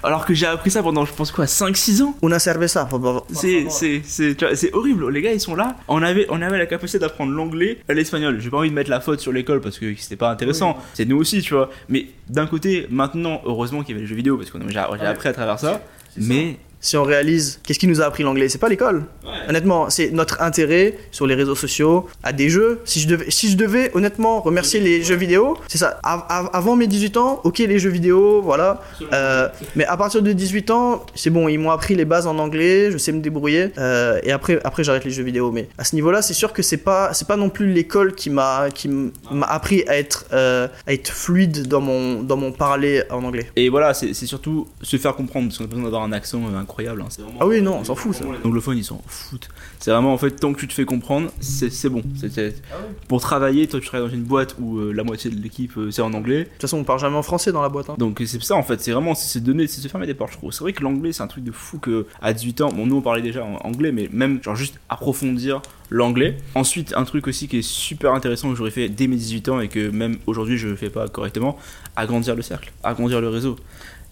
Alors que j'ai appris ça pendant, je pense quoi, 5-6 ans. Una cerveza. Faut pas- C'est, horrible. Les gars, ils sont là. On avait, on avait la capacité d'apprendre l'anglais et l'espagnol. J'ai pas envie de mettre la faute sur l'école parce que c'était pas intéressant. C'est nous aussi, tu vois. Mais d'un côté, maintenant, heureusement qu'il y avait les jeux vidéo parce que j'ai, j'ai appris à travers ça. Mais si on réalise qu'est-ce qui nous a appris l'anglais, c'est pas l'école. Honnêtement, c'est notre intérêt sur les réseaux sociaux, à des jeux. Si je devais, si je devais honnêtement remercier les jeux vidéo, c'est ça. Av- av- avant mes 18 ans, ok les jeux vidéo, voilà. Euh, mais à partir de 18 ans, c'est bon, ils m'ont appris les bases en anglais, je sais me débrouiller. euh, et après, après j'arrête les jeux vidéo. Mais à ce niveau-là, c'est sûr que c'est pas, c'est pas non plus l'école qui m'a, qui m'a appris à être, euh, à être fluide dans mon, dans mon parler en anglais. Et voilà, c'est surtout se faire comprendre, parce qu'on a besoin d'avoir un accent euh, incroyable. hein. Ah oui, non, on s'en fout ça. Les anglophones, ils s'en foutent. C'est vraiment, en fait, tant que tu te fais comprendre, c'est c'est bon. C'est- Pour travailler, toi, tu travailles dans une boîte où euh, la moitié de l'équipe, euh, c'est en anglais. De toute façon, on parle jamais en français dans la boîte. hein. Donc c'est ça en fait, c'est vraiment c'est se donner, c'est se fermer des portes je trouve. C'est vrai que l'anglais c'est un truc de fou que à 18 ans, bon nous on parlait déjà en anglais mais même genre juste approfondir l'anglais. Ensuite un truc aussi qui est super intéressant que j'aurais fait dès mes 18 ans et que même aujourd'hui je ne fais pas correctement, agrandir le cercle, agrandir le réseau.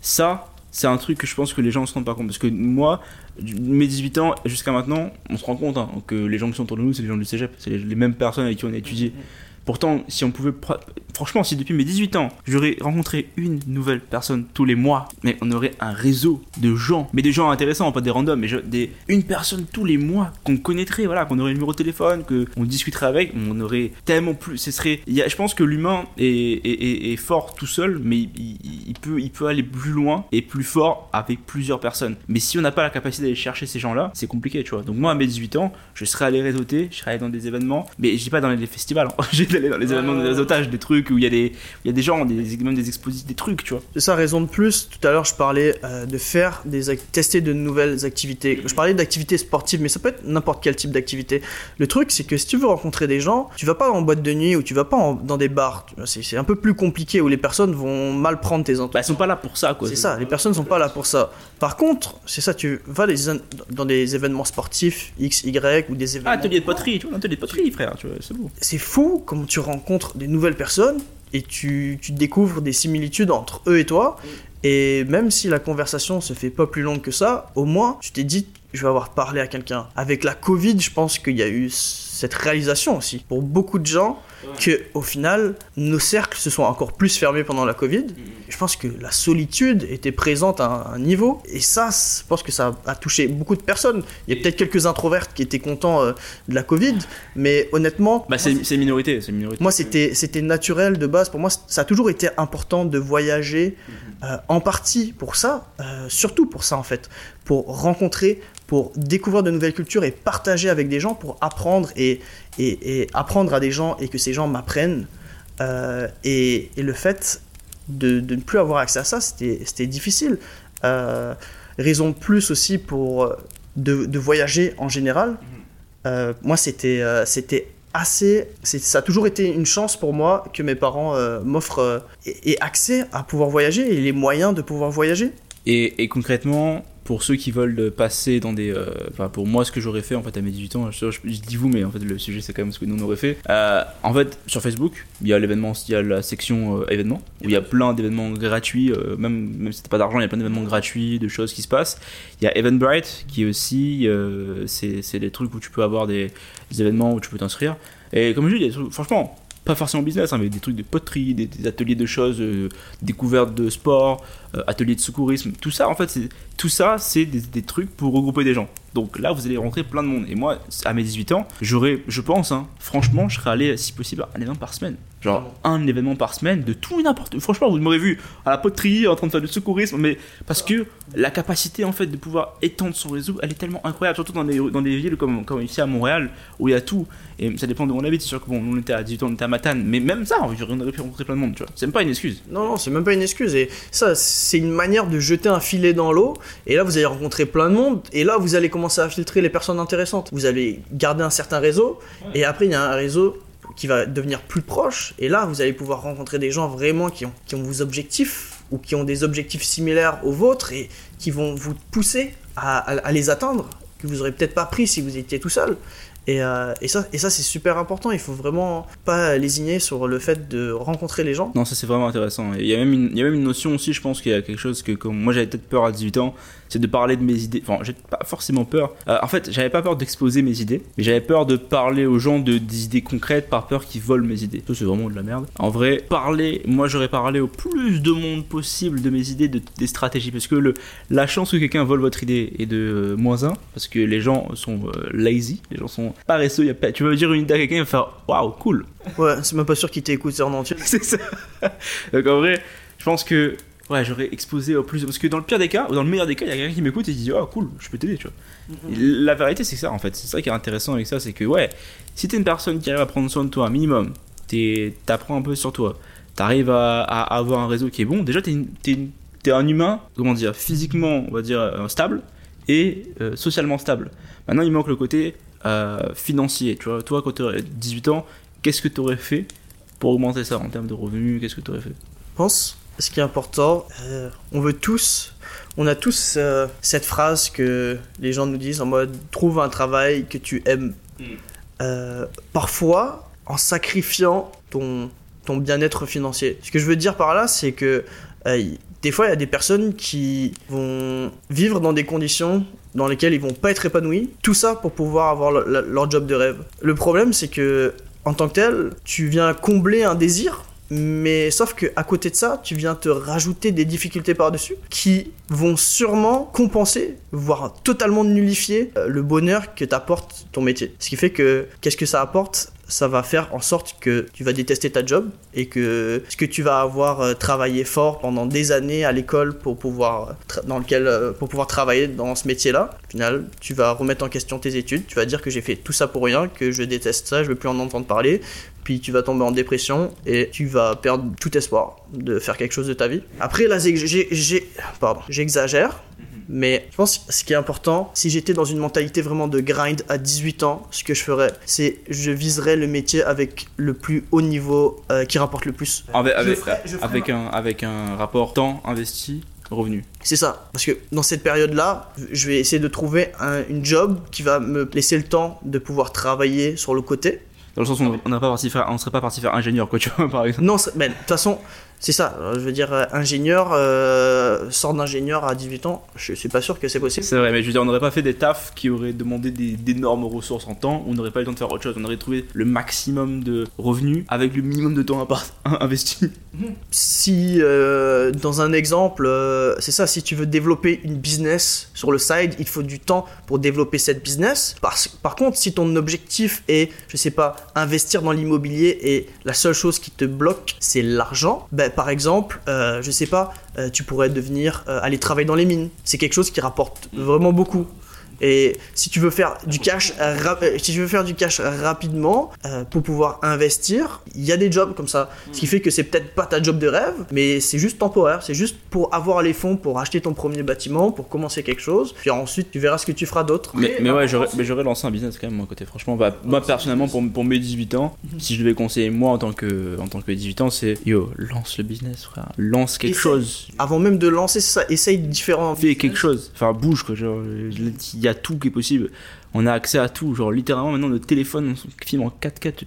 Ça c'est un truc que je pense que les gens ne se rendent pas compte parce que moi mes 18 ans jusqu'à maintenant on se rend compte hein, que les gens qui sont autour de nous c'est les gens du cégep, c'est les, les mêmes personnes avec qui on a étudié. Pourtant, si on pouvait. Franchement, si depuis mes 18 ans, j'aurais rencontré une nouvelle personne tous les mois, mais on aurait un réseau de gens, mais des gens intéressants, pas des randoms, mais une personne tous les mois qu'on connaîtrait, voilà, qu'on aurait le numéro de téléphone, qu'on discuterait avec, on aurait tellement plus. Ce serait. je pense que l'humain est, fort tout seul, mais il peut, il peut aller plus loin et plus fort avec plusieurs personnes. Mais si on n'a pas la capacité d'aller chercher ces gens-là, c'est compliqué, tu vois. Donc moi, à mes 18 ans, je serais allé réseauter, je serais allé dans des événements, mais je dis pas dans les festivals, hein. [LAUGHS] dans les événements de réseautage, des trucs où il y a des, il y a des gens, des, même des expositions, des trucs, tu vois. C'est ça, raison de plus. Tout à l'heure, je parlais euh, de faire des tester de nouvelles activités. Je parlais d'activités sportives, mais ça peut être n'importe quel type d'activité. Le truc, c'est que si tu veux rencontrer des gens, tu vas pas en boîte de nuit ou tu vas pas en- dans des bars. C'est c'est un peu plus compliqué où les personnes vont mal prendre tes intentions. Bah, ils sont pas là pour ça, quoi. C'est ça, les personnes sont pas là pour ça. Par contre, c'est ça, tu vas des- dans des événements sportifs X, Y ou des Ah, événements. atelier de poterie, tu vois, un atelier de poterie, frère, tu vois, c'est beau. c'est fou tu rencontres des nouvelles personnes et tu, tu découvres des similitudes entre eux et toi. Et même si la conversation se fait pas plus longue que ça, au moins tu t'es dit je vais avoir parlé à quelqu'un. Avec la Covid, je pense qu'il y a eu cette réalisation aussi pour beaucoup de gens que au final nos cercles se sont encore plus fermés pendant la Covid. Je pense que la solitude était présente à un niveau et ça, je pense que ça a touché beaucoup de personnes. Il y a peut-être quelques introvertes qui étaient contents euh, de la Covid, mais honnêtement, Bah, c'est minorité, c'est minorité. moi, c'était c'était naturel de base. Pour moi, ça a toujours été important de voyager, euh, en partie pour ça, euh, surtout pour ça en fait, pour rencontrer, pour découvrir de nouvelles cultures et partager avec des gens, pour apprendre et, et, et apprendre à des gens et que ces gens m'apprennent. Euh, et, et le fait de, de ne plus avoir accès à ça, c'était c'était difficile. Euh, raison plus aussi pour euh, de, de voyager en général. Euh, moi, c'était euh, c'était assez. c'est- Ça a toujours été une chance pour moi que mes parents euh, m'offrent euh, et, et accès à pouvoir voyager et les moyens de pouvoir voyager. Et, et concrètement, pour ceux qui veulent passer dans des. euh, pour moi, ce que j'aurais fait en fait à mes 18 ans, je, dis vous, mais en fait, le sujet c'est quand même ce que nous on aurait fait. Euh, en fait, sur Facebook, il y a l'événement, il y a la section euh, événements, où il y a plein d'événements gratuits, même, même si t'as pas d'argent, il y a plein d'événements gratuits, de choses qui se passent. Il y a Eventbrite, qui aussi. c'est des trucs où tu peux avoir des, des événements où tu peux t'inscrire. Et comme je dis, franchement. Pas forcément business, hein, mais des trucs de poterie, des, ateliers de choses, euh, découvertes de sport, euh, ateliers de secourisme, tout ça en fait, c'est tout ça c'est des, trucs pour regrouper des gens. Donc là vous allez rencontrer plein de monde. Et moi à mes 18 ans, j'aurais, je pense, hein, franchement, je serais allé si possible à un événement par semaine. Genre un événement par semaine de tout et n'importe. Franchement vous m'aurez vu à la poterie en train de faire du secourisme, mais parce que la capacité en fait de pouvoir étendre son réseau, elle est tellement incroyable, surtout dans des, dans des villes comme, comme ici à Montréal où il y a tout. Et ça dépend de où on habite. C'est sûr que bon, on était à 18 ans, on était à Matane, mais même ça, on aurait pu rencontrer plein de monde, tu vois. C'est même pas une excuse. Non, non, c'est même pas une excuse. Et ça, c'est une manière de jeter un filet dans l'eau. Et là, vous allez rencontrer plein de monde. Et là, vous allez commencer à filtrer les personnes intéressantes. Vous allez garder un certain réseau. Et après, il y a un réseau qui va devenir plus proche. Et là, vous allez pouvoir rencontrer des gens vraiment qui ont, qui ont vos objectifs ou qui ont des objectifs similaires aux vôtres et qui vont vous pousser à, à- les atteindre, que vous aurez peut-être pas pris si vous étiez tout seul. Et, euh, et ça, et ça c'est super important. Il faut vraiment pas lésigner sur le fait de rencontrer les gens. Non, ça c'est vraiment intéressant. Il y, a même il y a même une notion aussi, je pense qu'il y a quelque chose que, moi j'avais peut-être peur à 18 ans, c'est de parler de mes idées. Enfin, j'ai pas forcément peur. Euh, en fait, j'avais pas peur d'exposer mes idées, mais j'avais peur de parler aux gens de, des idées concrètes par peur qu'ils volent mes idées. Ça, c'est vraiment de la merde. En vrai, parler, moi j'aurais parlé au plus de monde possible de mes idées, de, des stratégies. Parce que le, la chance que quelqu'un vole votre idée est de euh, moins 1, parce que les gens sont euh, lazy, les gens sont paresseux. Y a pas, tu vas dire une idée à quelqu'un, il va faire waouh, cool. Ouais, c'est même pas sûr qu'ils t'écoutent en entier. [LAUGHS] c'est ça. Donc en vrai, je pense que ouais, j'aurais exposé au plus. Parce que dans le pire des cas, ou dans le meilleur des cas, il y a quelqu'un qui m'écoute et qui dit oh cool, je peux t'aider, tu vois. Et La vérité, c'est ça en fait. C'est ça qui est intéressant avec ça, c'est que ouais, si t'es une personne qui arrive à prendre soin de toi un minimum, t'es- t'apprends un peu sur toi, t'arrives à, à avoir un réseau qui est bon, déjà t'es une- t'es une- t'es un humain, comment dire, physiquement, on va dire, euh, stable et euh, socialement stable. Maintenant, il manque le côté euh, financier. Tu vois, toi, quand tu aurais 18 ans, qu'est-ce que tu aurais fait pour augmenter ça en termes de revenus Qu'est-ce que tu aurais fait? Je pense, ce qui est important, euh, on veut tous, on a tous euh, cette phrase que les gens nous disent en mode trouve un travail que tu aimes. Mm. Euh, parfois, en sacrifiant ton, ton bien-être financier. Ce que je veux dire par là, c'est que des fois, il y a des personnes qui vont vivre dans des conditions dans lesquelles ils vont pas être épanouis. Tout ça pour pouvoir avoir le- le- leur job de rêve. Le problème, c'est que en tant que tel, tu viens combler un désir, mais sauf que à côté de ça, tu viens te rajouter des difficultés par-dessus qui vont sûrement compenser, voire totalement nullifier euh, le bonheur que t'apporte ton métier. Ce qui fait que qu'est-ce que ça apporte? Ça va faire en sorte que tu vas détester ta job et que ce que tu vas avoir euh, travaillé fort pendant des années à l'école pour pouvoir tra- dans lequel euh, pour pouvoir travailler dans ce métier-là, au final, tu vas remettre en question tes études, tu vas dire que j'ai fait tout ça pour rien, que je déteste ça, je veux plus en entendre parler, puis tu vas tomber en dépression et tu vas perdre tout espoir de faire quelque chose de ta vie. Après là, j'ai- j'ai j'ai- pardon, j'exagère. Mais je pense que ce qui est important, si j'étais dans une mentalité vraiment de grind à 18 ans, ce que je ferais, c'est je viserais le métier avec le plus haut niveau euh, qui rapporte le plus. Avec, avec, ferais- je ferais avec un, avec un rapport temps investi, revenu. C'est ça, parce que dans cette période-là, je vais essayer de trouver un- une job qui va me laisser le temps de pouvoir travailler sur le côté. Dans le sens où on n'aurait pas parti faire, on serait pas parti faire ingénieur, quoi, tu vois, par exemple. Non, ben, de toute façon, c'est ça. Euh, Je veux dire, euh, ingénieur, euh, sort d'ingénieur à 18 ans, je suis pas sûr que c'est possible. C'est vrai, mais je veux dire, on n'aurait pas fait des tafs qui auraient demandé d'énormes ressources en temps, on n'aurait pas eu le temps de faire autre chose, on aurait trouvé le maximum de revenus avec le minimum de temps [LAUGHS] investi. si euh, dans un exemple, euh, c'est ça, si tu veux développer une business sur le side, il faut du temps pour développer cette business. Par, par contre, si ton objectif est, je sais pas, investir dans l'immobilier et la seule chose qui te bloque, c'est l'argent, ben, par exemple, euh, je sais pas, euh, tu pourrais devenir euh, aller travailler dans les mines. C'est quelque chose qui rapporte vraiment beaucoup. Et si tu veux faire du cash, euh, si tu veux faire du cash rapidement euh, pour pouvoir investir, il y a des jobs comme ça. Ce qui fait que c'est peut-être pas ta job de rêve, mais c'est juste temporaire. C'est juste pour avoir les fonds pour acheter ton premier bâtiment, pour commencer quelque chose. Puis ensuite, tu verras ce que tu feras d'autre. Mais, mais ouais, j'aurais, mais j'aurais lancé un business quand même, moi, côté. Franchement, bah, moi, personnellement, pour, pour mes 18 ans, si je devais conseiller moi en tant que, en tant que 18 ans, c'est yo, lance le business, frère. Lance quelque Essaye. chose. Avant même de lancer ça, essaye différents. Fais quelque chose. Enfin, bouge, quoi. Genre, il y a tout qui est possible. On a accès à tout. Genre, littéralement, maintenant, notre téléphone, on filme en 4K.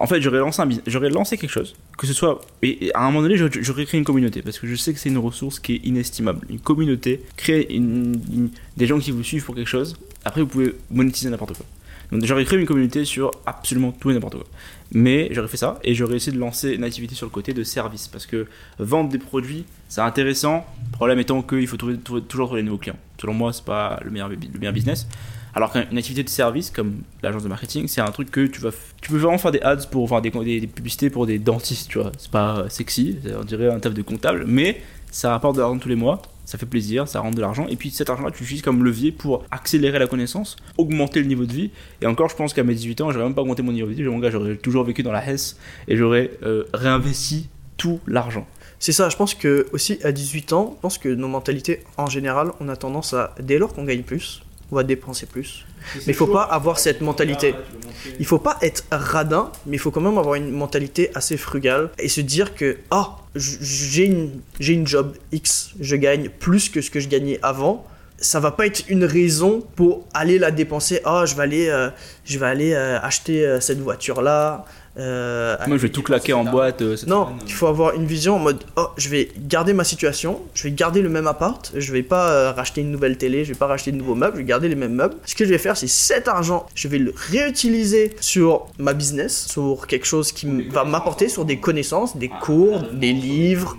En fait, j'aurais lancé. J'aurais lancé quelque chose. Que ce soit. Et, à un moment donné, j'aurais- créé une communauté. Parce que je sais que c'est une ressource qui est inestimable. Une communauté. Créer une- des gens qui vous suivent pour quelque chose. Après, vous pouvez monétiser n'importe quoi. Donc, j'aurais créé une communauté sur absolument tout et n'importe quoi. Mais j'aurais fait ça et j'aurais essayé de lancer une activité sur le côté de service. Parce que vendre des produits, c'est intéressant. Le problème étant qu'il faut trouver, toujours trouver des nouveaux clients. Selon moi, c'est pas le meilleur, le meilleur business. Alors qu'une activité de service comme l'agence de marketing, c'est un truc que tu peux vraiment faire des ads pour faire des, publicités pour des dentistes, tu vois. C'est pas sexy, on dirait un taf de comptable, mais ça rapporte de l'argent tous les mois, ça fait plaisir, ça rentre de l'argent, et puis cet argent-là, tu l'utilises comme levier pour accélérer la connaissance, augmenter le niveau de vie. Et encore, je pense qu'à mes 18 ans, j'aurais même pas augmenté mon niveau de vie, mon gars, j'aurais toujours vécu dans la Hesse et j'aurais euh, réinvesti tout l'argent. C'est ça, je pense que aussi à 18 ans, je pense que nos mentalités en général, on a tendance à, dès lors qu'on gagne plus, on va dépenser plus. Mais il faut pas avoir cette mentalité. Il faut pas être radin, mais il faut quand même avoir une mentalité assez frugale et se dire que ah j'ai une j'ai une job X, je gagne plus que ce que je gagnais avant, ça va pas être une raison pour aller la dépenser. Oh, je vais aller, euh, je vais aller euh, acheter euh, cette voiture là. Moi, je vais tout claquer en boîte. non, il faut avoir une vision en mode oh, je vais garder ma situation, je vais garder le même appart, je vais pas racheter une nouvelle télé, je vais pas racheter de nouveaux meubles, je vais garder les mêmes meubles. Ce que je vais faire, c'est cet argent, je vais le réutiliser sur ma business, sur quelque chose qui va m'apporter, sur des connaissances, des cours, des livres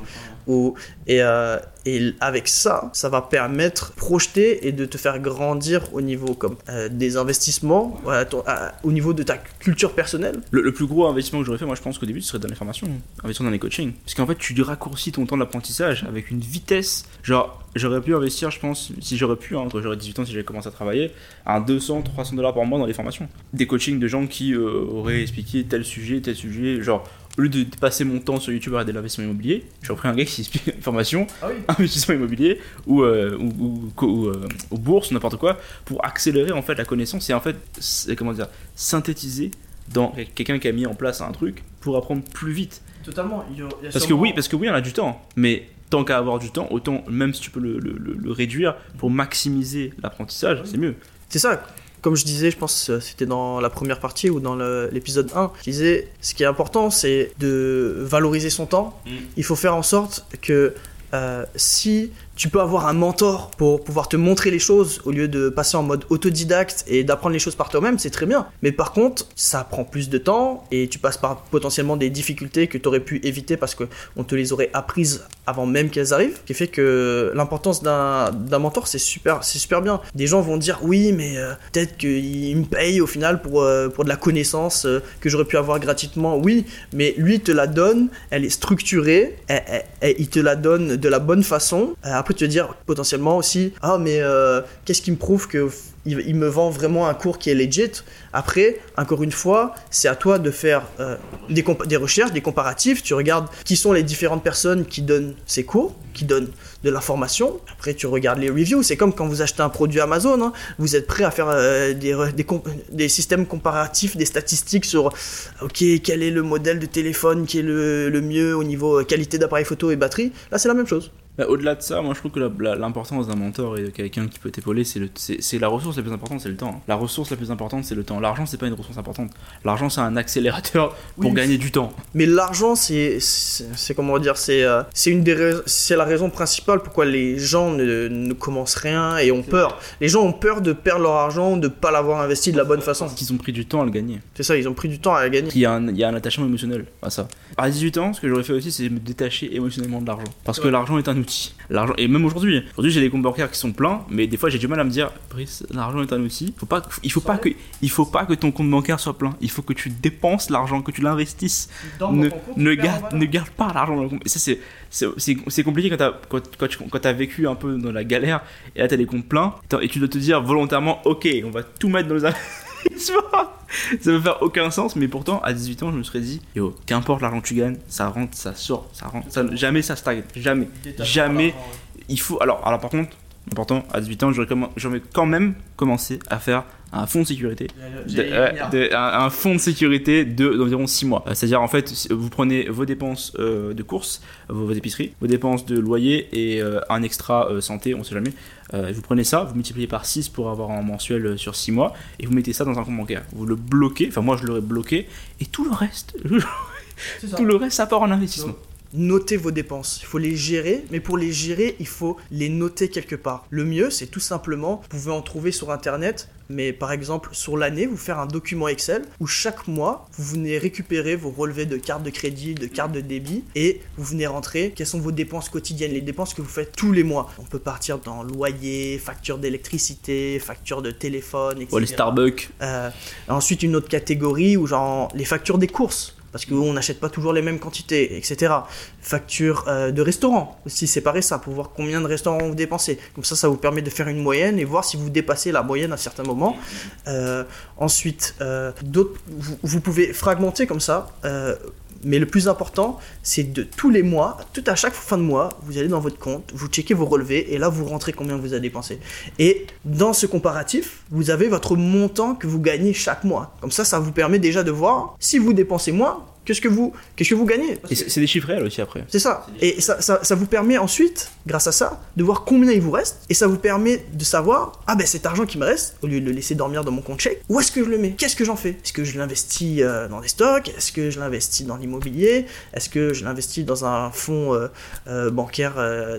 et, euh, et, avec ça, ça va permettre de projeter et de te faire grandir au niveau comme euh, des investissements, au niveau de ta culture personnelle. Le, plus gros investissement que j'aurais fait, moi je pense qu'au début, ce serait dans les formations, investir dans les coachings. Parce qu'en fait, tu raccourcis ton temps d'apprentissage avec une vitesse. Genre, j'aurais pu investir, je pense, si j'aurais pu, hein, j'aurais 18 ans, si j'avais commencé à travailler, à 200, 300 dollars par mois dans les formations. Des coachings de gens qui euh, auraient expliqué tel sujet, tel sujet, genre au lieu de passer mon temps sur YouTube à regarder l'investissement immobilier, j'ai repris un gars qui explique une formation, ah [LAUGHS] investissement immobilier ou, euh, ou, ou, euh, bourse, n'importe quoi, pour accélérer en fait la connaissance et en fait, comment dire, synthétiser dans quelqu'un qui a mis en place un truc pour apprendre plus vite. Totalement. parce que oui, parce que oui, on a du temps, mais tant qu'à avoir du temps, autant même si tu peux le, le, le réduire pour maximiser l'apprentissage, c'est mieux. C'est ça comme je disais, je pense que c'était dans la première partie ou dans l'épisode 1, je disais, ce qui est important, c'est de valoriser son temps. Mm. Il faut faire en sorte que euh, si tu peux avoir un mentor pour pouvoir te montrer les choses au lieu de passer en mode autodidacte et d'apprendre les choses par toi-même, c'est très bien. Mais par contre, ça prend plus de temps et tu passes par potentiellement des difficultés que tu aurais pu éviter parce qu'on te les aurait apprises avant même qu'elles arrivent. Ce qui fait que l'importance d'un mentor, c'est super, super bien. Des gens vont dire oui, mais euh, peut-être qu'il me paye au final pour, euh, pour de la connaissance euh, que j'aurais pu avoir gratuitement. Oui, mais lui te la donne, elle est structurée, il te la donne de la bonne façon. Après, te dire potentiellement aussi ah mais qu'est-ce qui me prouve que il, me vend vraiment un cours qui est legit. Après, encore une fois, c'est à toi de faire euh, des, recherches, des comparatifs. Tu regardes qui sont les différentes personnes qui donnent ces cours, qui donnent de l'information. Après, tu regardes les reviews. C'est comme quand vous achetez un produit Amazon. Hein. Vous êtes prêt à faire euh, des, systèmes comparatifs, des statistiques sur OK, quel est le modèle de téléphone qui est le mieux au niveau qualité d'appareil photo et batterie. Là, c'est la même chose. Bah, au-delà de ça, moi je trouve que l'importance d'un mentor et de quelqu'un qui peut t'épauler, c'est la ressource la plus importante, c'est le temps. La ressource la plus importante, c'est le temps. L'argent, c'est pas une ressource importante. L'argent, c'est un accélérateur pour gagner du temps. Mais l'argent, c'est, comment dire, c'est euh, c'est une des c'est la raison principale pourquoi les gens ne, ne commencent rien et ont peur. Les gens ont peur de perdre leur argent, de pas l'avoir investi de la bonne façon. Parce qu'ils ont pris du temps à le gagner. C'est ça, ils ont pris du temps à le gagner. Il y a un, il y a un attachement émotionnel à ça. À 18 ans, ce que j'aurais fait aussi, c'est me détacher émotionnellement de l'argent. Parce que l'argent est un outil. L'argent même aujourd'hui. Aujourd'hui, j'ai des comptes bancaires qui sont pleins, mais des fois, j'ai du mal à me dire, Brice, l'argent est un outil. Faut pas, il faut pas que, il faut pas que ton compte bancaire soit plein. Il faut que tu dépenses l'argent, que tu l'investisses. Ne, ne garde, ne garde pas l'argent dans le compte. Ça, c'est, c'est compliqué quand t'as quand, quand, as vécu un peu dans la galère et là t'as des comptes pleins et tu dois te dire volontairement ok on va tout mettre dans les ça veut faire aucun sens, mais pourtant, à 18 ans, je me serais dit, yo, qu'importe l'argent que tu gagnes, ça rentre, ça sort, ça rentre, jamais ça stagne, jamais, jamais. Il faut, alors, alors par contre, important, à 18 ans, j'aurais quand même commencé à faire un fonds de sécurité, un, fonds de sécurité de d'environ 6 mois. Euh, c'est-à-dire en fait, vous prenez vos dépenses euh, de courses, vos, épiceries, vos dépenses de loyer et euh, un extra santé, on sait jamais. vous prenez ça, vous multipliez par 6 pour avoir un mensuel sur 6 mois et vous mettez ça dans un compte bancaire. Vous le bloquez, enfin moi je l'aurais bloqué et tout le reste, [LAUGHS] tout le reste ça part en investissement notez vos dépenses. Il faut les gérer, mais pour les gérer, il faut les noter quelque part. Le mieux, c'est tout simplement, vous pouvez en trouver sur Internet, mais par exemple, sur l'année, vous faire un document Excel où chaque mois, vous venez récupérer vos relevés de carte de crédit, de carte de débit, et vous venez rentrer quelles sont vos dépenses quotidiennes, les dépenses que vous faites tous les mois. On peut partir dans loyer, facture d'électricité, facture de téléphone, etc. les Starbucks. Euh, ensuite, une autre catégorie où genre les factures des courses parce qu'on n'achète pas toujours les mêmes quantités, etc. Facture euh, de restaurant, aussi séparer ça pour voir combien de restaurants vous dépensez. Comme ça, ça vous permet de faire une moyenne et voir si vous dépassez la moyenne à certains moments. Euh, ensuite, euh, vous, vous, pouvez fragmenter comme ça mais le plus important, c'est de tous les mois, tout à chaque fin de mois, vous allez dans votre compte, vous checkez vos relevés et là vous rentrez combien vous avez dépensé. Et dans ce comparatif, vous avez votre montant que vous gagnez chaque mois. Comme ça, ça vous permet déjà de voir si vous dépensez moins, Qu'est-ce que vous, qu'est-ce que vous gagnez Et c'est c'est des chiffres réels aussi après. C'est ça. Et ça, ça, ça vous permet ensuite, grâce à ça, de voir combien il vous reste. Et ça vous permet de savoir, ah ben cet argent qui me reste, au lieu de le laisser dormir dans mon compte chèque, où est-ce que je le mets Qu'est-ce que j'en fais Est-ce que je l'investis euh, dans des stocks Est-ce que je l'investis dans l'immobilier Est-ce que je l'investis dans un fonds euh, euh, bancaire euh,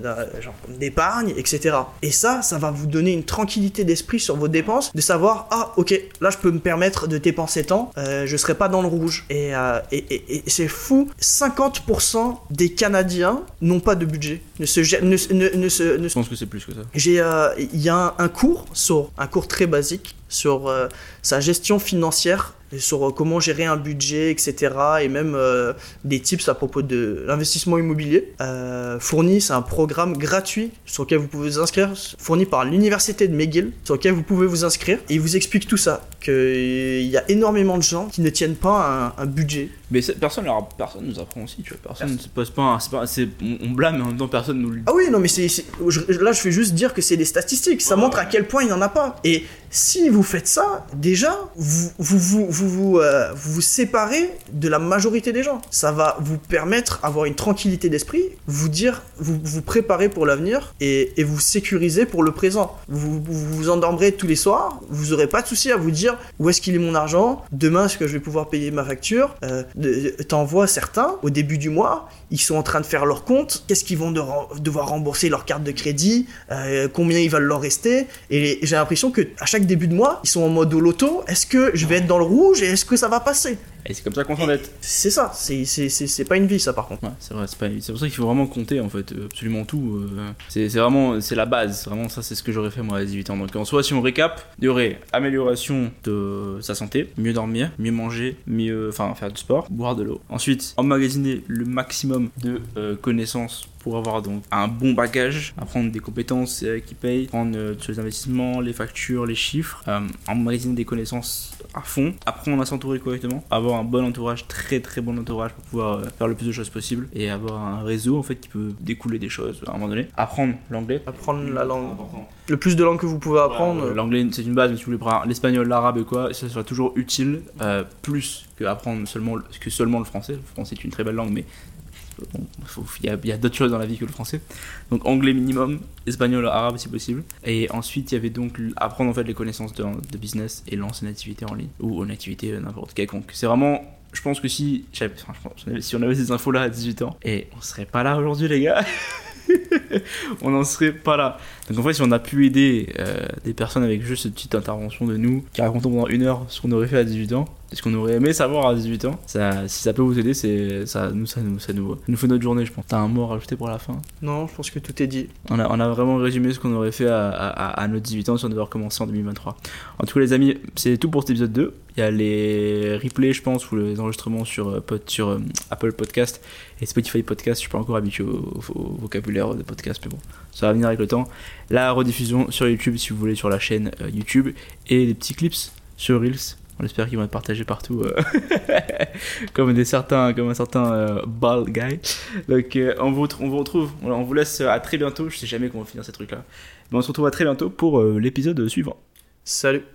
d'épargne, etc. Et ça, ça va vous donner une tranquillité d'esprit sur vos dépenses, de savoir, ah ok, là je peux me permettre de dépenser tant, euh, je serai pas dans le rouge. Et, euh, et, et- et c'est fou, 50% des Canadiens n'ont pas de budget, ne se, gè- ne, se- ne, ne se, ne Je se- pense que c'est plus que ça. j'ai, euh, il y a un, un cours sur un cours très basique sur euh, sa gestion financière, sur euh, comment gérer un budget, etc. Et même euh, des tips à propos de l'investissement immobilier. Euh, fourni, c'est un programme gratuit sur lequel vous pouvez vous inscrire, fourni par l'université de McGill, sur lequel vous pouvez vous inscrire. Et il vous explique tout ça, qu'il y a énormément de gens qui ne tiennent pas un, un budget. Mais personne, leur- personne nous apprend aussi, tu vois. Personne ne se pose pas. un- pas on, on blâme, mais en même temps, personne nous le dit. Ah oui, non, mais c'est, là, je fais juste dire que c'est des statistiques. Ça montre à quel point il n'y en a pas. Et si vous faites ça, déjà, vous vous, vous, vous, vous, euh, séparez de la majorité des gens. Ça va vous permettre d'avoir une tranquillité d'esprit, vous dire, vous vous préparez pour l'avenir et, vous sécuriser pour le présent. Vous, vous vous endormirez tous les soirs, vous aurez pas de souci à vous dire où est-ce qu'il est mon argent, demain est-ce que je vais pouvoir payer ma facture. Euh, T'en vois certains, au début du mois, ils sont en train de faire leur compte, qu'est-ce qu'ils vont de- devoir rembourser leur carte de crédit, euh, combien il va leur rester, et j'ai l'impression que à chaque début de mois, ils sont en mode loto, est-ce que je vais être dans le rouge et est-ce que ça va passer Et c'est comme ça qu'on s'endette. C'est ça, c'est- c'est c'est- c'est pas une vie ça par contre. Ouais, c'est vrai, c'est pas- c'est pour ça qu'il faut vraiment compter en fait, euh, absolument tout. euh, c'est c'est vraiment, c'est la base, vraiment ça c'est ce que j'aurais fait moi à 18 ans. Donc en soi, si on récap, il y aurait amélioration de sa santé, mieux dormir, mieux manger, mieux, enfin faire du sport, boire de l'eau. Ensuite, emmagasiner le maximum de euh, connaissances pour avoir donc un bon bagage, apprendre des compétences euh, qui payent, prendre euh, sur les investissements, les factures, les chiffres, euh, emmagasiner des connaissances à fond, apprendre à s'entourer correctement, avoir un bon entourage, très très bon entourage pour pouvoir euh, faire le plus de choses possible et avoir un réseau en fait qui peut découler des choses à un moment donné. Apprendre l'anglais. Apprendre la langue, le plus de langues que vous pouvez apprendre. Euh, L'anglais c'est une base, mais si vous voulez prendre l'espagnol, l'arabe et quoi, ça sera toujours utile, euh, plus que apprendre seulement, le- que seulement le français. Le français est une très belle langue, mais il y a, d'autres choses dans la vie que le français. Donc anglais minimum, espagnol, arabe si possible. Et ensuite il y avait donc apprendre en fait les connaissances de, business et lancer une activité en ligne ou une activité euh, n'importe quelconque. C'est vraiment je pense que si, si on avait ces infos là à 18 ans, et on serait pas là aujourd'hui les gars, [LAUGHS] on n'en serait pas là. Donc en fait, si on a pu aider euh, des personnes avec juste cette petite intervention de nous, qui racontons pendant une heure ce qu'on aurait fait à 18 ans, et ce qu'on aurait aimé savoir à 18 ans, ça, si ça peut vous aider, c'est ça, nous, ça, nous, ça nous, nous fait notre journée, je pense. T'as un mot à rajouter pour la fin? Non, je pense que tout est dit. on a, on a vraiment résumé ce qu'on aurait fait à, à, à nos 18 ans si on devait recommencer en 2023. En tout cas, les amis, c'est tout pour cet épisode 2. Il y a les replays, je pense, ou les enregistrements sur, euh, sur euh, Apple Podcast et Spotify Podcast. Je suis pas encore habitué au, au vocabulaire de podcast, mais bon, ça va venir avec le temps. La rediffusion sur YouTube, si vous voulez, sur la chaîne euh, YouTube. Et des petits clips sur Reels. On espère qu'ils vont être partagés partout, euh, [LAUGHS] comme des certains, comme un certain euh, bald guy. Donc, euh, on, vous, on vous retrouve, on, vous laisse à très bientôt. Je sais jamais comment finir ces trucs-là, mais on se retrouve à très bientôt pour l'épisode suivant. Salut